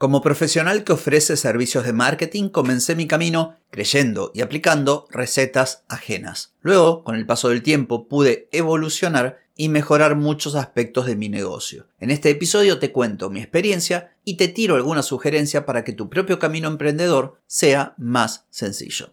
Como profesional que ofrece servicios de marketing, comencé mi camino creyendo y aplicando recetas ajenas. Luego, con el paso del tiempo, pude evolucionar y mejorar muchos aspectos de mi negocio. En este episodio te cuento mi experiencia y te tiro alguna sugerencia para que tu propio camino emprendedor sea más sencillo.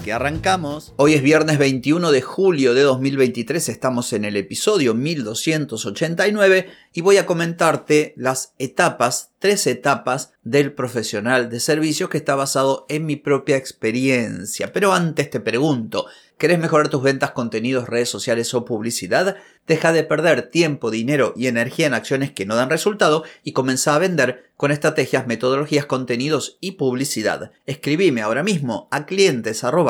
que arrancamos. Hoy es viernes 21 de julio de 2023, estamos en el episodio 1289 y voy a comentarte las etapas, tres etapas del profesional de servicios que está basado en mi propia experiencia. Pero antes te pregunto, ¿querés mejorar tus ventas, contenidos, redes sociales o publicidad? Deja de perder tiempo, dinero y energía en acciones que no dan resultado y comienza a vender con estrategias, metodologías, contenidos y publicidad. Escribime ahora mismo a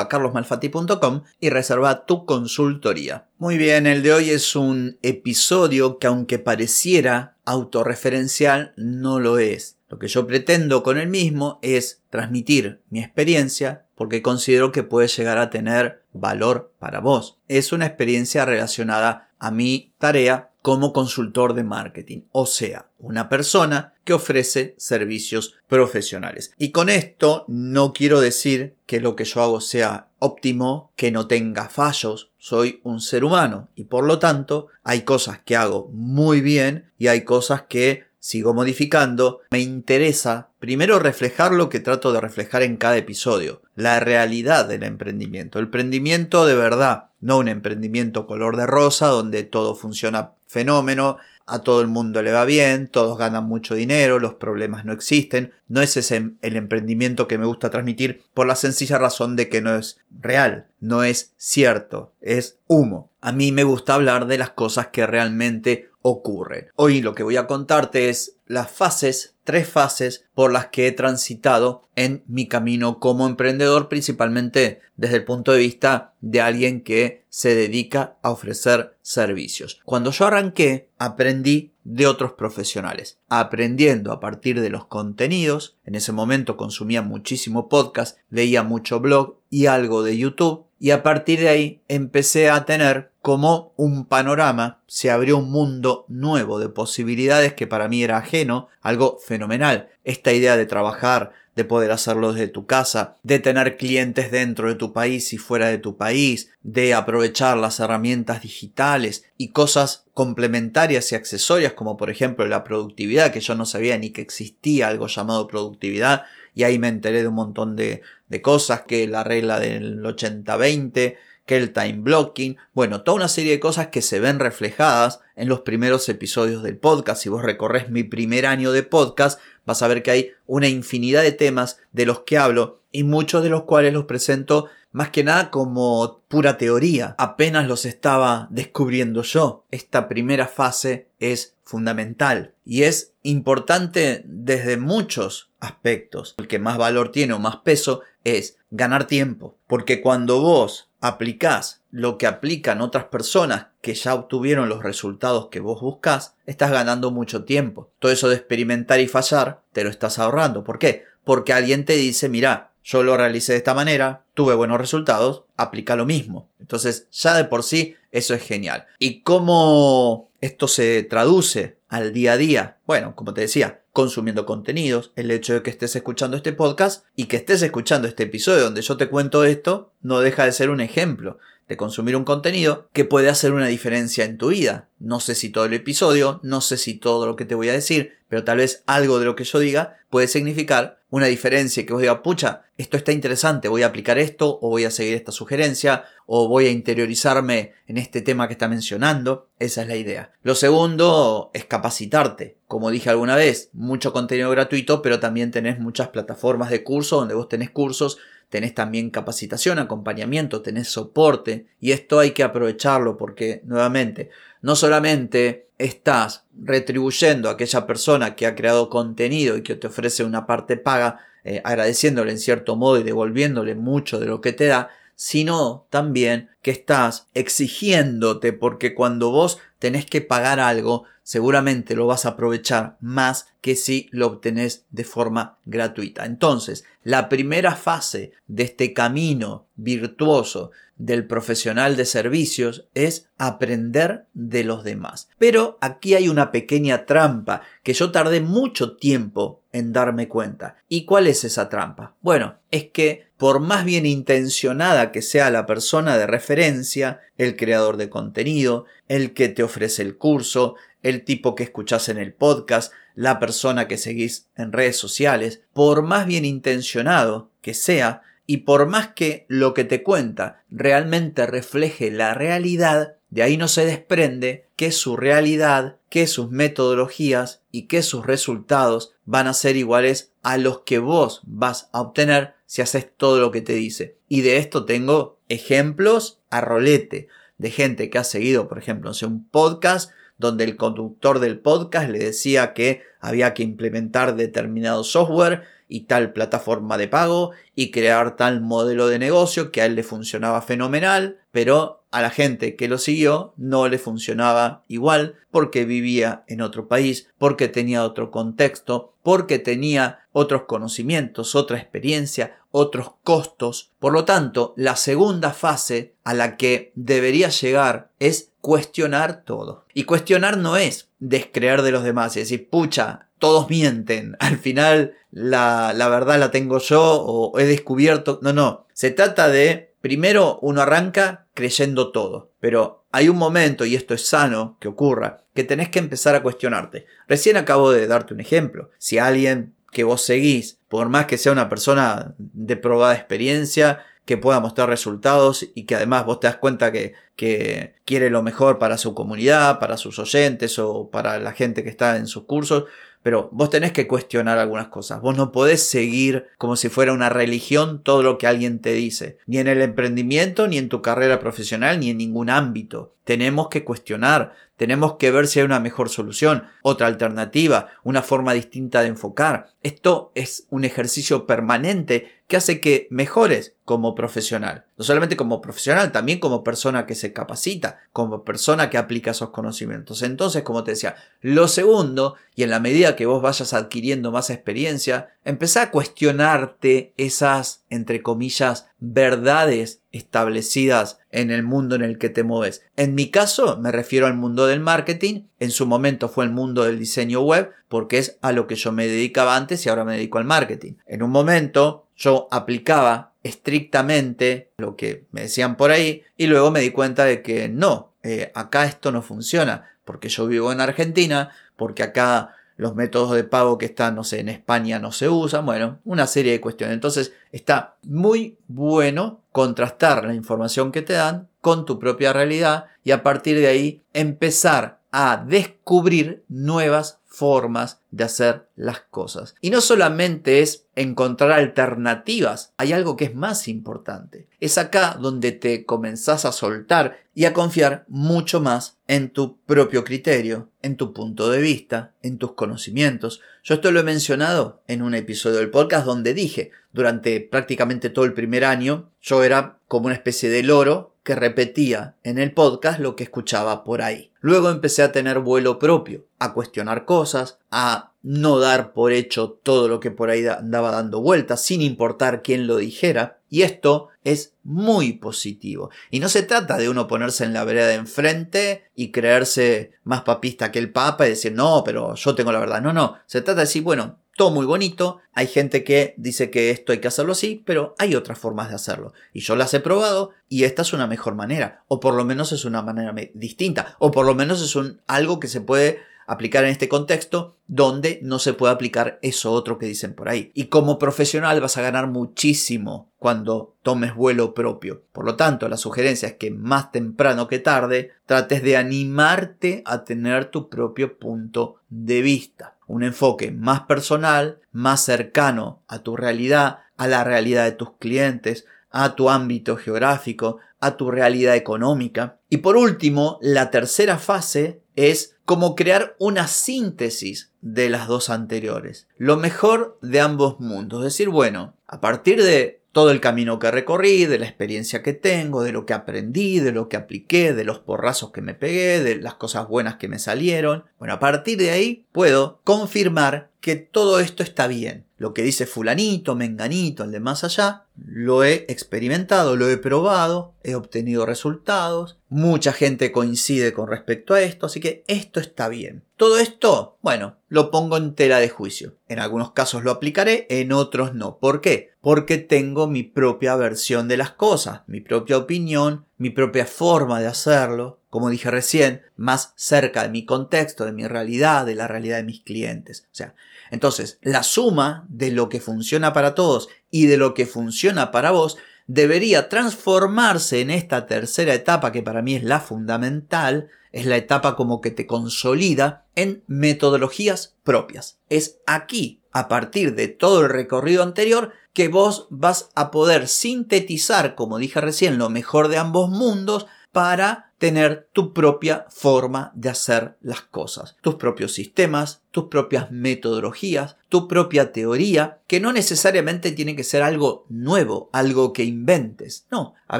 clientes@carlosmalfati.com y reserva tu consultoría. Muy bien, el de hoy es un episodio que aunque pareciera autorreferencial, no lo es. Lo que yo pretendo con el mismo es transmitir mi experiencia porque considero que puede llegar a tener valor para vos. Es una experiencia relacionada a mi tarea como consultor de marketing, o sea, una persona que ofrece servicios profesionales. Y con esto no quiero decir que lo que yo hago sea óptimo, que no tenga fallos, soy un ser humano y por lo tanto hay cosas que hago muy bien y hay cosas que sigo modificando. Me interesa primero reflejar lo que trato de reflejar en cada episodio, la realidad del emprendimiento, el emprendimiento de verdad, no un emprendimiento color de rosa donde todo funciona fenómeno, a todo el mundo le va bien, todos ganan mucho dinero, los problemas no existen. No es ese el emprendimiento que me gusta transmitir por la sencilla razón de que no es real, no es cierto, es humo. A mí me gusta hablar de las cosas que realmente ocurren. Hoy lo que voy a contarte es las fases, tres fases por las que he transitado en mi camino como emprendedor, principalmente desde el punto de vista de alguien que se dedica a ofrecer servicios. Cuando yo arranqué, aprendí de otros profesionales, aprendiendo a partir de los contenidos. En ese momento consumía muchísimo podcast, leía mucho blog y algo de YouTube y a partir de ahí empecé a tener como un panorama, se abrió un mundo nuevo de posibilidades que para mí era ajeno, algo fenomenal. Esta idea de trabajar, de poder hacerlo desde tu casa, de tener clientes dentro de tu país y fuera de tu país, de aprovechar las herramientas digitales y cosas complementarias y accesorias como por ejemplo la productividad, que yo no sabía ni que existía algo llamado productividad, y ahí me enteré de un montón de, de cosas, que la regla del 80-20, el time blocking, bueno, toda una serie de cosas que se ven reflejadas en los primeros episodios del podcast. Si vos recorres mi primer año de podcast, vas a ver que hay una infinidad de temas de los que hablo y muchos de los cuales los presento más que nada como pura teoría. Apenas los estaba descubriendo yo. Esta primera fase es fundamental y es importante desde muchos aspectos. El que más valor tiene o más peso es ganar tiempo. Porque cuando vos aplicás lo que aplican otras personas que ya obtuvieron los resultados que vos buscás, estás ganando mucho tiempo. Todo eso de experimentar y fallar, te lo estás ahorrando. ¿Por qué? Porque alguien te dice, mira, yo lo realicé de esta manera, tuve buenos resultados, aplica lo mismo. Entonces, ya de por sí, eso es genial. ¿Y cómo esto se traduce al día a día? Bueno, como te decía, consumiendo contenidos, el hecho de que estés escuchando este podcast y que estés escuchando este episodio donde yo te cuento esto, no deja de ser un ejemplo de consumir un contenido que puede hacer una diferencia en tu vida. No sé si todo el episodio, no sé si todo lo que te voy a decir, pero tal vez algo de lo que yo diga puede significar una diferencia que vos digas, pucha, esto está interesante, voy a aplicar esto o voy a seguir esta sugerencia o voy a interiorizarme en este tema que está mencionando. Esa es la idea. Lo segundo es capacitarte. Como dije alguna vez, mucho contenido gratuito, pero también tenés muchas plataformas de cursos donde vos tenés cursos tenés también capacitación, acompañamiento, tenés soporte y esto hay que aprovecharlo porque nuevamente no solamente estás retribuyendo a aquella persona que ha creado contenido y que te ofrece una parte paga, eh, agradeciéndole en cierto modo y devolviéndole mucho de lo que te da, sino también que estás exigiéndote porque cuando vos tenés que pagar algo, seguramente lo vas a aprovechar más que si lo obtenés de forma gratuita. Entonces, la primera fase de este camino virtuoso del profesional de servicios es aprender de los demás. Pero aquí hay una pequeña trampa que yo tardé mucho tiempo en darme cuenta. ¿Y cuál es esa trampa? Bueno, es que por más bien intencionada que sea la persona de referencia, el creador de contenido, el que te ofrece el curso, el tipo que escuchás en el podcast, la persona que seguís en redes sociales, por más bien intencionado que sea, y por más que lo que te cuenta realmente refleje la realidad, de ahí no se desprende que su realidad, que sus metodologías y que sus resultados van a ser iguales a los que vos vas a obtener si haces todo lo que te dice. Y de esto tengo ejemplos a rolete de gente que ha seguido, por ejemplo, un podcast donde el conductor del podcast le decía que había que implementar determinado software y tal plataforma de pago y crear tal modelo de negocio que a él le funcionaba fenomenal, pero a la gente que lo siguió no le funcionaba igual porque vivía en otro país, porque tenía otro contexto, porque tenía otros conocimientos, otra experiencia, otros costos. Por lo tanto, la segunda fase a la que debería llegar es cuestionar todo. Y cuestionar no es descreer de los demás y decir, pucha, todos mienten, al final la, la verdad la tengo yo o he descubierto. No, no, se trata de, primero uno arranca creyendo todo, pero hay un momento, y esto es sano que ocurra, que tenés que empezar a cuestionarte. Recién acabo de darte un ejemplo. Si alguien que vos seguís, por más que sea una persona de probada experiencia, que pueda mostrar resultados y que además vos te das cuenta que, que quiere lo mejor para su comunidad, para sus oyentes o para la gente que está en sus cursos, pero vos tenés que cuestionar algunas cosas. Vos no podés seguir como si fuera una religión todo lo que alguien te dice. Ni en el emprendimiento, ni en tu carrera profesional, ni en ningún ámbito. Tenemos que cuestionar, tenemos que ver si hay una mejor solución, otra alternativa, una forma distinta de enfocar. Esto es un ejercicio permanente que hace que mejores como profesional. No solamente como profesional, también como persona que se capacita, como persona que aplica esos conocimientos. Entonces, como te decía, lo segundo, y en la medida que vos vayas adquiriendo más experiencia, empezá a cuestionarte esas, entre comillas, verdades establecidas en el mundo en el que te mueves. En mi caso, me refiero al mundo del marketing, en su momento fue el mundo del diseño web, porque es a lo que yo me dedicaba antes y ahora me dedico al marketing. En un momento yo aplicaba estrictamente lo que me decían por ahí y luego me di cuenta de que no, eh, acá esto no funciona, porque yo vivo en Argentina, porque acá los métodos de pago que están, no sé, en España no se usan, bueno, una serie de cuestiones. Entonces está muy bueno contrastar la información que te dan con tu propia realidad y a partir de ahí empezar a descubrir nuevas formas de hacer las cosas. Y no solamente es encontrar alternativas, hay algo que es más importante. Es acá donde te comenzás a soltar y a confiar mucho más en tu propio criterio, en tu punto de vista, en tus conocimientos. Yo esto lo he mencionado en un episodio del podcast donde dije, durante prácticamente todo el primer año, yo era como una especie de loro que repetía en el podcast lo que escuchaba por ahí. Luego empecé a tener vuelo propio, a cuestionar cosas, a no dar por hecho todo lo que por ahí andaba dando vueltas, sin importar quién lo dijera. Y esto es muy positivo. Y no se trata de uno ponerse en la vereda de enfrente y creerse más papista que el Papa y decir, no, pero yo tengo la verdad. No, no. Se trata de decir, bueno, todo muy bonito. Hay gente que dice que esto hay que hacerlo así, pero hay otras formas de hacerlo. Y yo las he probado y esta es una mejor manera. O por lo menos es una manera distinta. O por lo menos es algo que se puede aplicar en este contexto donde no se puede aplicar eso otro que dicen por ahí. Y como profesional vas a ganar muchísimo cuando tomes vuelo propio. Por lo tanto, la sugerencia es que más temprano que tarde trates de animarte a tener tu propio punto de vista. Un enfoque más personal, más cercano a tu realidad, a la realidad de tus clientes, a tu ámbito geográfico, a tu realidad económica. Y por último, la tercera fase es como crear una síntesis de las dos anteriores. Lo mejor de ambos mundos. Decir, bueno, a partir de todo el camino que recorrí, de la experiencia que tengo, de lo que aprendí, de lo que apliqué, de los porrazos que me pegué, de las cosas buenas que me salieron. Bueno, a partir de ahí puedo confirmar que todo esto está bien. Lo que dice fulanito, menganito, el de más allá, lo he experimentado, lo he probado, he obtenido resultados, mucha gente coincide con respecto a esto, así que esto está bien. Todo esto, bueno, lo pongo en tela de juicio. En algunos casos lo aplicaré, en otros no. ¿Por qué? Porque tengo mi propia versión de las cosas, mi propia opinión, mi propia forma de hacerlo, como dije recién, más cerca de mi contexto, de mi realidad, de la realidad de mis clientes. O sea, entonces, la suma de lo que funciona para todos y de lo que funciona para vos debería transformarse en esta tercera etapa que para mí es la fundamental, es la etapa como que te consolida en metodologías propias. Es aquí, a partir de todo el recorrido anterior, que vos vas a poder sintetizar, como dije recién, lo mejor de ambos mundos para tener tu propia forma de hacer las cosas, tus propios sistemas, tus propias metodologías, tu propia teoría, que no necesariamente tiene que ser algo nuevo, algo que inventes. No, a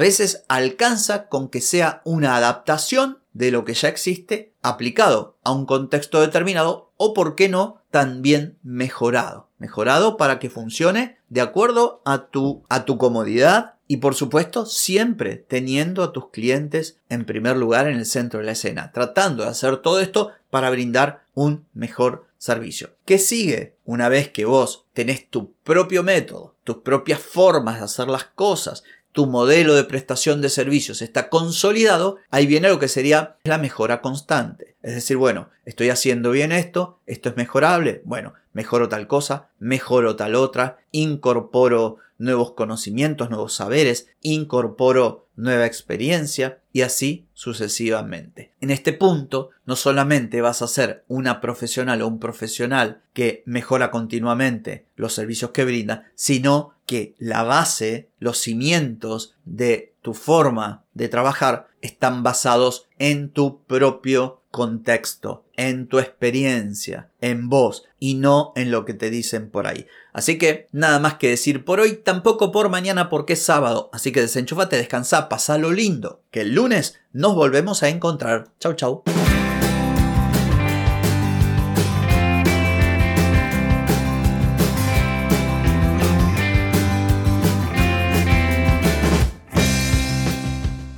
veces alcanza con que sea una adaptación de lo que ya existe aplicado a un contexto determinado o, por qué no, también mejorado. Mejorado para que funcione de acuerdo a tu, a tu comodidad y por supuesto siempre teniendo a tus clientes en primer lugar en el centro de la escena, tratando de hacer todo esto para brindar un mejor servicio. ¿Qué sigue? Una vez que vos tenés tu propio método, tus propias formas de hacer las cosas, tu modelo de prestación de servicios está consolidado, ahí viene lo que sería la mejora constante. Es decir, bueno, estoy haciendo bien esto, esto es mejorable, bueno, mejoro tal cosa, mejoro tal otra, incorporo nuevos conocimientos, nuevos saberes, incorporo nueva experiencia y así sucesivamente. En este punto, no solamente vas a ser una profesional o un profesional que mejora continuamente los servicios que brinda, sino que la base, los cimientos de tu forma de trabajar están basados en tu propio contexto, en tu experiencia, en vos y no en lo que te dicen por ahí. Así que nada más que decir por hoy, tampoco por mañana porque es sábado. Así que desenchufate, descansa, lo lindo. Que el lunes nos volvemos a encontrar. Chau chau.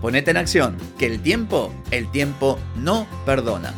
Ponete en acción, que el tiempo, el tiempo no perdona.